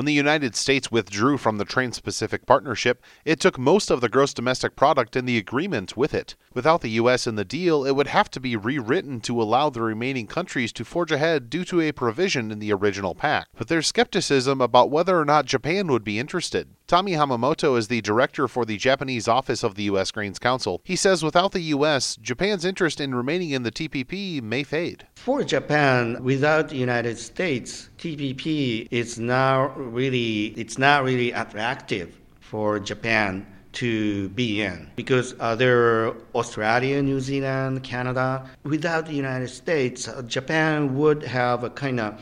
When the United States withdrew from the Trans Pacific Partnership, it took most of the gross domestic product in the agreement with it. Without the U.S. in the deal, it would have to be rewritten to allow the remaining countries to forge ahead due to a provision in the original pact. But there's skepticism about whether or not Japan would be interested. Tommy Hamamoto is the director for the Japanese office of the U.S. Grains Council. He says without the U.S., Japan's interest in remaining in the TPP may fade. For Japan, without the United States, TPP is now really it's not really attractive for Japan to be in because uh, there are Australia, New Zealand, Canada. Without the United States, Japan would have a kind of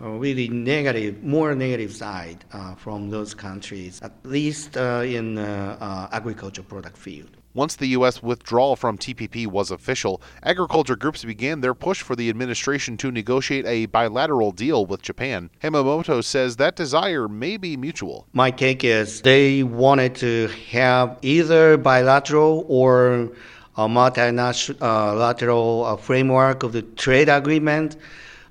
really negative, more negative side uh, from those countries, at least uh, in uh, agricultural product field. Once the U.S. withdrawal from TPP was official, agriculture groups began their push for the administration to negotiate a bilateral deal with Japan. Hamamoto says that desire may be mutual. My take is they wanted to have either bilateral or a multilateral framework of the trade agreement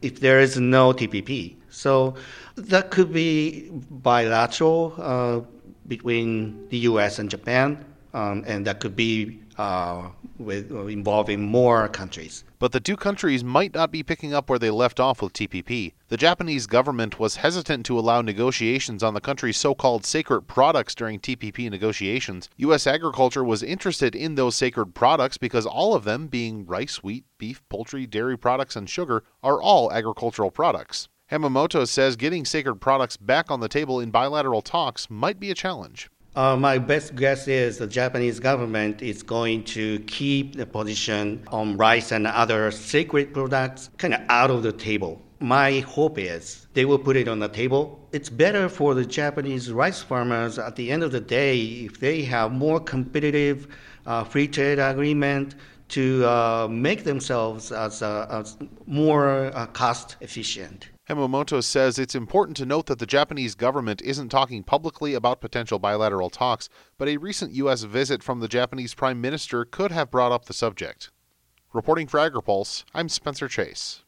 if there is no TPP. So that could be bilateral uh, between the U.S. and Japan, um, and that could be uh, with uh, involving more countries. But the two countries might not be picking up where they left off with TPP. The Japanese government was hesitant to allow negotiations on the country's so called sacred products during TPP negotiations. U.S. agriculture was interested in those sacred products because all of them, being rice, wheat, beef, poultry, dairy products, and sugar, are all agricultural products. Hamamoto says getting sacred products back on the table in bilateral talks might be a challenge. Uh, my best guess is the Japanese government is going to keep the position on rice and other sacred products kind of out of the table. My hope is they will put it on the table. It's better for the Japanese rice farmers at the end of the day if they have more competitive uh, free trade agreement to uh, make themselves as, uh, as more uh, cost efficient. Hamamoto says it's important to note that the Japanese government isn't talking publicly about potential bilateral talks, but a recent U.S. visit from the Japanese Prime Minister could have brought up the subject. Reporting for AgriPulse, I'm Spencer Chase.